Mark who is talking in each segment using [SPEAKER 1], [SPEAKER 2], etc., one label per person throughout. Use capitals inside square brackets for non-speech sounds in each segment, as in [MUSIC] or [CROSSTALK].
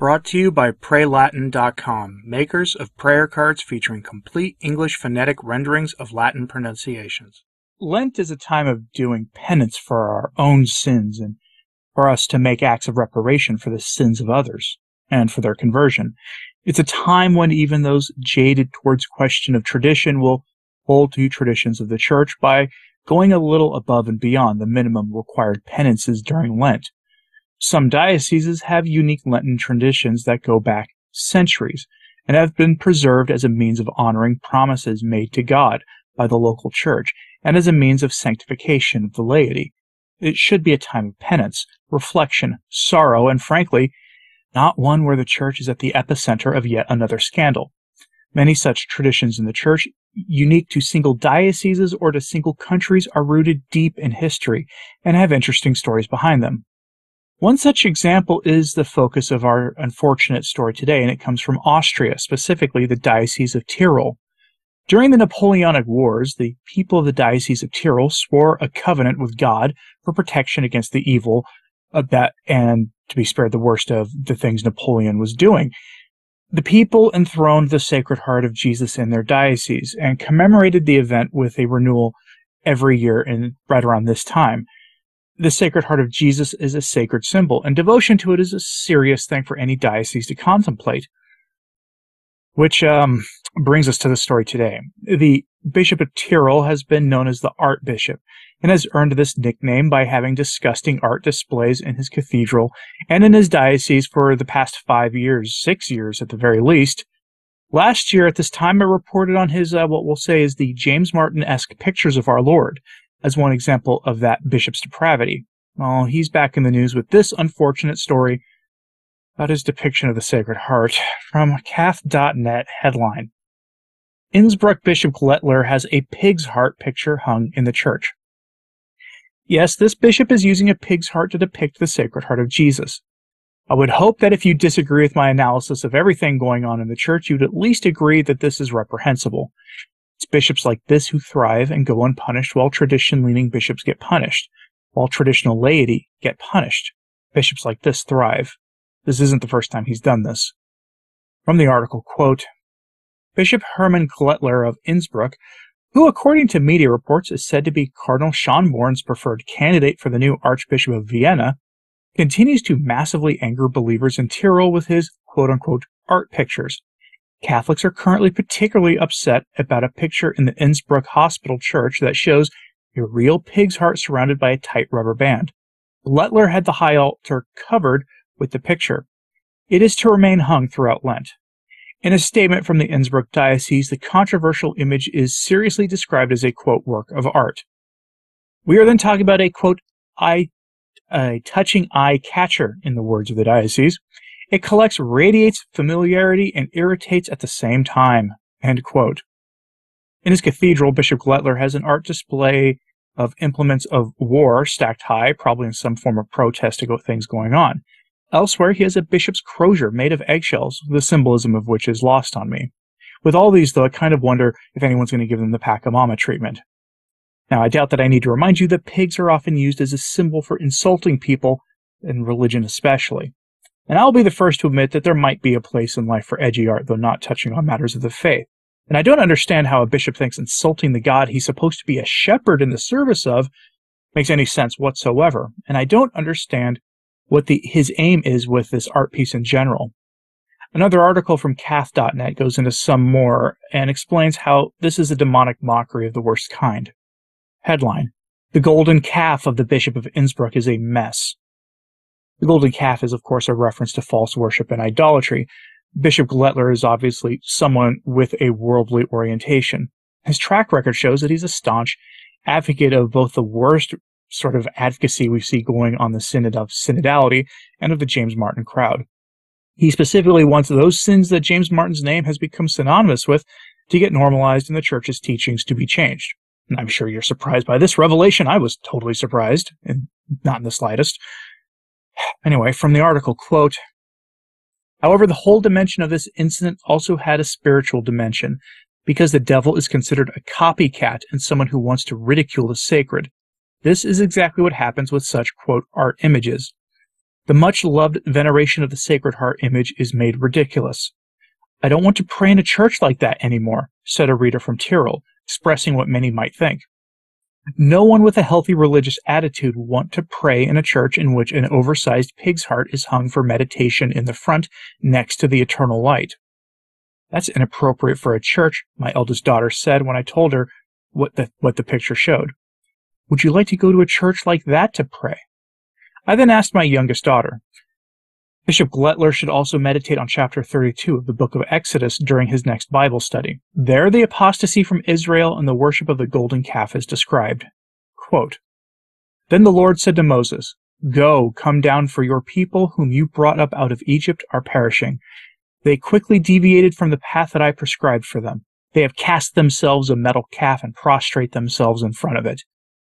[SPEAKER 1] Brought to you by PrayLatin.com, makers of prayer cards featuring complete English phonetic renderings of Latin pronunciations. Lent is a time of doing penance for our own sins and for us to make acts of reparation for the sins of others and for their conversion. It's a time when even those jaded towards question of tradition will hold to traditions of the church by going a little above and beyond the minimum required penances during Lent. Some dioceses have unique Lenten traditions that go back centuries and have been preserved as a means of honoring promises made to God by the local church and as a means of sanctification of the laity. It should be a time of penance, reflection, sorrow, and frankly, not one where the church is at the epicenter of yet another scandal. Many such traditions in the church, unique to single dioceses or to single countries, are rooted deep in history and have interesting stories behind them. One such example is the focus of our unfortunate story today, and it comes from Austria, specifically the Diocese of Tyrol. During the Napoleonic Wars, the people of the Diocese of Tyrol swore a covenant with God for protection against the evil of that and to be spared the worst of the things Napoleon was doing. The people enthroned the Sacred Heart of Jesus in their diocese and commemorated the event with a renewal every year in right around this time the Sacred Heart of Jesus is a sacred symbol, and devotion to it is a serious thing for any diocese to contemplate. Which um, brings us to the story today. The Bishop of Tyrol has been known as the Art Bishop and has earned this nickname by having disgusting art displays in his cathedral and in his diocese for the past five years, six years at the very least. Last year, at this time, I reported on his, uh, what we'll say is the James Martin esque pictures of our Lord, as one example of that bishop's depravity. Well, he's back in the news with this unfortunate story about his depiction of the Sacred Heart from kath.net headline. Innsbruck Bishop Glettler has a pig's heart picture hung in the church. Yes, this bishop is using a pig's heart to depict the Sacred Heart of Jesus. I would hope that if you disagree with my analysis of everything going on in the church, you'd at least agree that this is reprehensible. It's bishops like this who thrive and go unpunished while tradition leaning bishops get punished, while traditional laity get punished. Bishops like this thrive. This isn't the first time he's done this. From the article, quote, Bishop Hermann Glettler of Innsbruck, who according to media reports is said to be Cardinal Schönborn's preferred candidate for the new Archbishop of Vienna, continues to massively anger believers in Tyrol with his quote unquote art pictures, Catholics are currently particularly upset about a picture in the Innsbruck Hospital Church that shows a real pig's heart surrounded by a tight rubber band. Glettler had the high altar covered with the picture. It is to remain hung throughout Lent. In a statement from the Innsbruck Diocese, the controversial image is seriously described as a quote work of art. We are then talking about a quote eye, a touching eye catcher, in the words of the diocese. It collects, radiates familiarity, and irritates at the same time. End quote. In his cathedral, Bishop Glettler has an art display of implements of war stacked high, probably in some form of protest to things going on. Elsewhere, he has a bishop's crozier made of eggshells, the symbolism of which is lost on me. With all these, though, I kind of wonder if anyone's going to give them the Pachamama treatment. Now, I doubt that I need to remind you that pigs are often used as a symbol for insulting people, and religion especially. And I'll be the first to admit that there might be a place in life for edgy art, though not touching on matters of the faith. And I don't understand how a bishop thinks insulting the God he's supposed to be a shepherd in the service of makes any sense whatsoever. And I don't understand what the, his aim is with this art piece in general. Another article from kath.net goes into some more and explains how this is a demonic mockery of the worst kind. Headline The golden calf of the Bishop of Innsbruck is a mess. The golden calf is, of course, a reference to false worship and idolatry. Bishop Glettler is obviously someone with a worldly orientation. His track record shows that he's a staunch advocate of both the worst sort of advocacy we see going on the synod of synodality and of the James Martin crowd. He specifically wants those sins that James Martin's name has become synonymous with to get normalized in the church's teachings to be changed. And I'm sure you're surprised by this revelation. I was totally surprised, and not in the slightest. Anyway, from the article, quote, However, the whole dimension of this incident also had a spiritual dimension, because the devil is considered a copycat and someone who wants to ridicule the sacred. This is exactly what happens with such, quote, art images. The much loved veneration of the Sacred Heart image is made ridiculous. I don't want to pray in a church like that anymore, said a reader from Tyrol, expressing what many might think. No one with a healthy religious attitude would want to pray in a church in which an oversized pig's heart is hung for meditation in the front next to the eternal light. That's inappropriate for a church, my eldest daughter said when I told her what the, what the picture showed. Would you like to go to a church like that to pray? I then asked my youngest daughter. Bishop Glettler should also meditate on chapter 32 of the book of Exodus during his next Bible study. There, the apostasy from Israel and the worship of the golden calf is described. Quote, then the Lord said to Moses, Go, come down, for your people whom you brought up out of Egypt are perishing. They quickly deviated from the path that I prescribed for them. They have cast themselves a metal calf and prostrate themselves in front of it.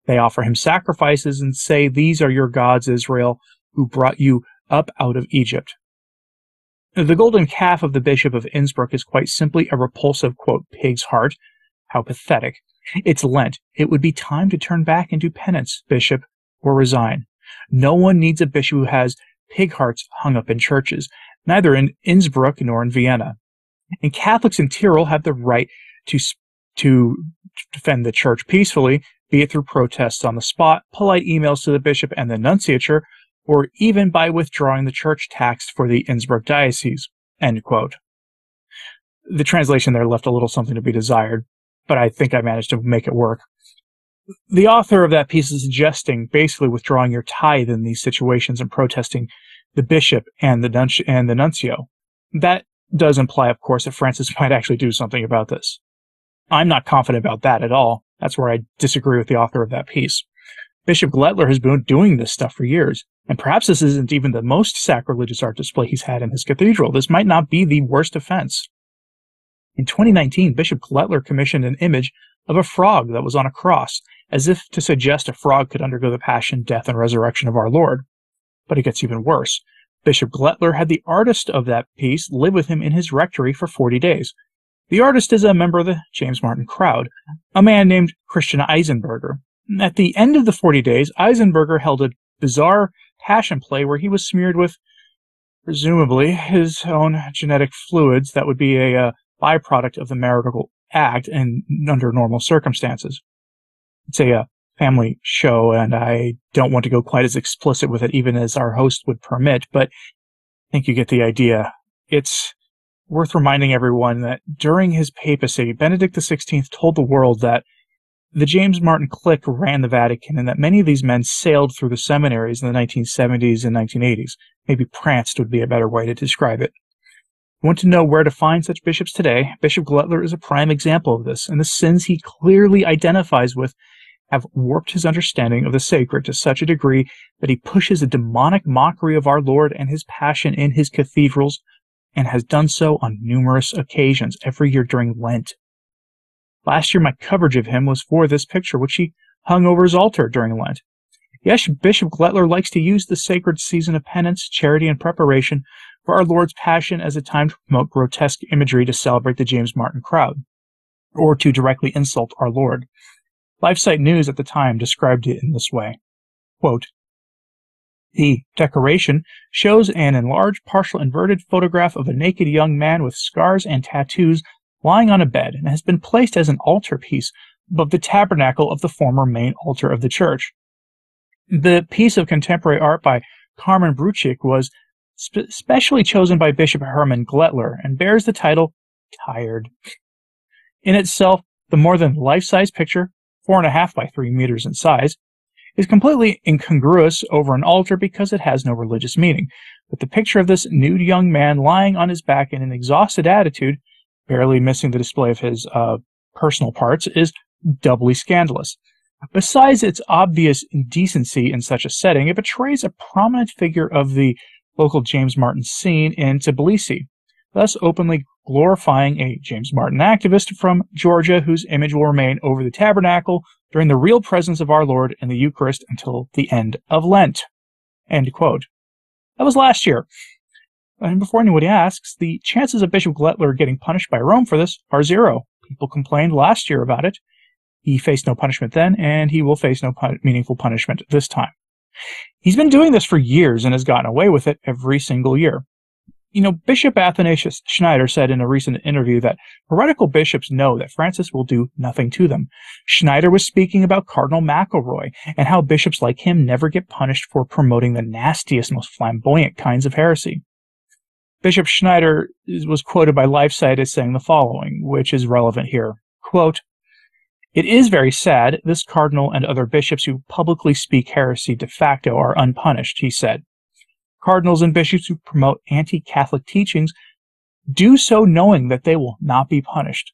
[SPEAKER 1] They offer him sacrifices and say, These are your gods, Israel, who brought you up out of Egypt. The golden calf of the Bishop of Innsbruck is quite simply a repulsive, quote, pig's heart. How pathetic. It's Lent. It would be time to turn back and do penance, Bishop, or resign. No one needs a bishop who has pig hearts hung up in churches neither in Innsbruck nor in Vienna. And Catholics in Tyrol have the right to, to defend the church peacefully, be it through protests on the spot, polite emails to the bishop and the nunciature, or even by withdrawing the church tax for the Innsbruck diocese. End quote. The translation there left a little something to be desired, but I think I managed to make it work. The author of that piece is suggesting basically withdrawing your tithe in these situations and protesting the bishop and the, nunci- and the nuncio. That does imply, of course, that Francis [LAUGHS] might actually do something about this. I'm not confident about that at all. That's where I disagree with the author of that piece. Bishop Glettler has been doing this stuff for years, and perhaps this isn't even the most sacrilegious art display he's had in his cathedral. This might not be the worst offense. In 2019, Bishop Glettler commissioned an image of a frog that was on a cross, as if to suggest a frog could undergo the passion, death, and resurrection of our Lord. But it gets even worse. Bishop Glettler had the artist of that piece live with him in his rectory for 40 days. The artist is a member of the James Martin crowd, a man named Christian Eisenberger. At the end of the 40 days, Eisenberger held a bizarre passion play where he was smeared with, presumably, his own genetic fluids that would be a, uh, byproduct of the marital act and under normal circumstances. It's a, a uh, family show, and I don't want to go quite as explicit with it, even as our host would permit, but I think you get the idea. It's worth reminding everyone that during his papacy, Benedict XVI told the world that the James Martin clique ran the Vatican and that many of these men sailed through the seminaries in the 1970s and 1980s. Maybe pranced would be a better way to describe it. Want to know where to find such bishops today? Bishop Glettler is a prime example of this, and the sins he clearly identifies with have warped his understanding of the sacred to such a degree that he pushes a demonic mockery of our Lord and his passion in his cathedrals and has done so on numerous occasions every year during Lent. Last year, my coverage of him was for this picture, which he hung over his altar during Lent. Yes, Bishop Glettler likes to use the sacred season of penance, charity, and preparation for our Lord's Passion as a time to promote grotesque imagery to celebrate the James Martin crowd, or to directly insult our Lord. LifeSite News at the time described it in this way. Quote, the decoration shows an enlarged, partial inverted photograph of a naked young man with scars and tattoos lying on a bed and has been placed as an altarpiece above the tabernacle of the former main altar of the church. The piece of contemporary art by Carmen Brucic was spe- specially chosen by Bishop Hermann Glettler and bears the title Tired. In itself, the more than life size picture four and a half by three meters in size, is completely incongruous over an altar because it has no religious meaning. But the picture of this nude young man lying on his back in an exhausted attitude, barely missing the display of his uh, personal parts, is doubly scandalous. Besides its obvious indecency in such a setting, it betrays a prominent figure of the local James Martin scene in Tbilisi, thus openly glorifying a James Martin activist from Georgia whose image will remain over the tabernacle during the real presence of our Lord in the Eucharist until the end of Lent. End quote. That was last year. And before anybody asks, the chances of Bishop Glettler getting punished by Rome for this are zero. People complained last year about it. He faced no punishment then, and he will face no pun- meaningful punishment this time. He's been doing this for years and has gotten away with it every single year. You know, Bishop Athanasius Schneider said in a recent interview that heretical bishops know that Francis will do nothing to them. Schneider was speaking about Cardinal McElroy and how bishops like him never get punished for promoting the nastiest, most flamboyant kinds of heresy. Bishop Schneider was quoted by LifeSite as saying the following, which is relevant here. Quote, it is very sad this cardinal and other bishops who publicly speak heresy de facto are unpunished, he said. Cardinals and bishops who promote anti Catholic teachings do so knowing that they will not be punished.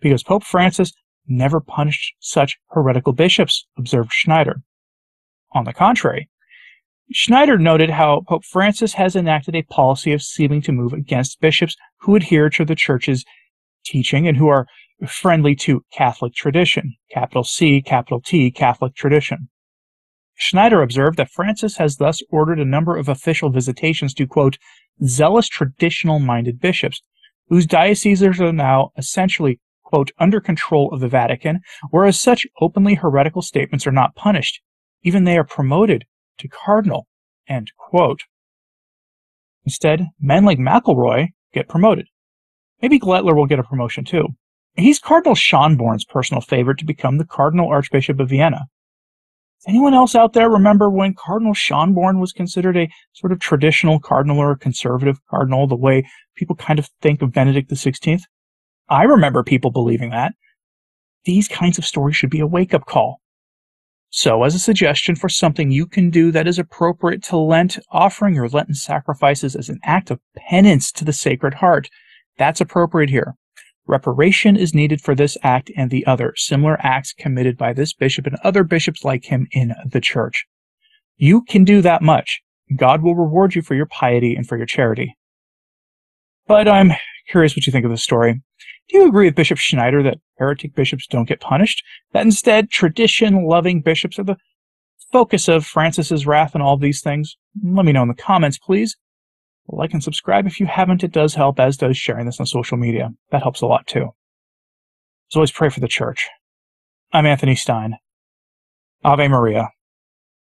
[SPEAKER 1] Because Pope Francis never punished such heretical bishops, observed Schneider. On the contrary, Schneider noted how Pope Francis has enacted a policy of seeming to move against bishops who adhere to the Church's teaching and who are friendly to Catholic tradition, capital C, capital T, Catholic tradition. Schneider observed that Francis has thus ordered a number of official visitations to, quote, zealous traditional minded bishops, whose dioceses are now essentially, quote, under control of the Vatican, whereas such openly heretical statements are not punished. Even they are promoted to cardinal, end quote. Instead, men like McElroy get promoted. Maybe Glettler will get a promotion too. He's Cardinal Schönborn's personal favorite to become the Cardinal Archbishop of Vienna. Anyone else out there remember when Cardinal Schonborn was considered a sort of traditional cardinal or a conservative cardinal, the way people kind of think of Benedict XVI? I remember people believing that. These kinds of stories should be a wake up call. So, as a suggestion for something you can do that is appropriate to Lent, offering your Lenten sacrifices as an act of penance to the Sacred Heart, that's appropriate here. Reparation is needed for this act and the other similar acts committed by this bishop and other bishops like him in the church. You can do that much. God will reward you for your piety and for your charity. But I'm curious what you think of this story. Do you agree with Bishop Schneider that heretic bishops don't get punished? That instead, tradition loving bishops are the focus of Francis's wrath and all these things? Let me know in the comments, please. Like and subscribe if you haven't. It does help, as does sharing this on social media. That helps a lot too. As always, pray for the church. I'm Anthony Stein. Ave Maria.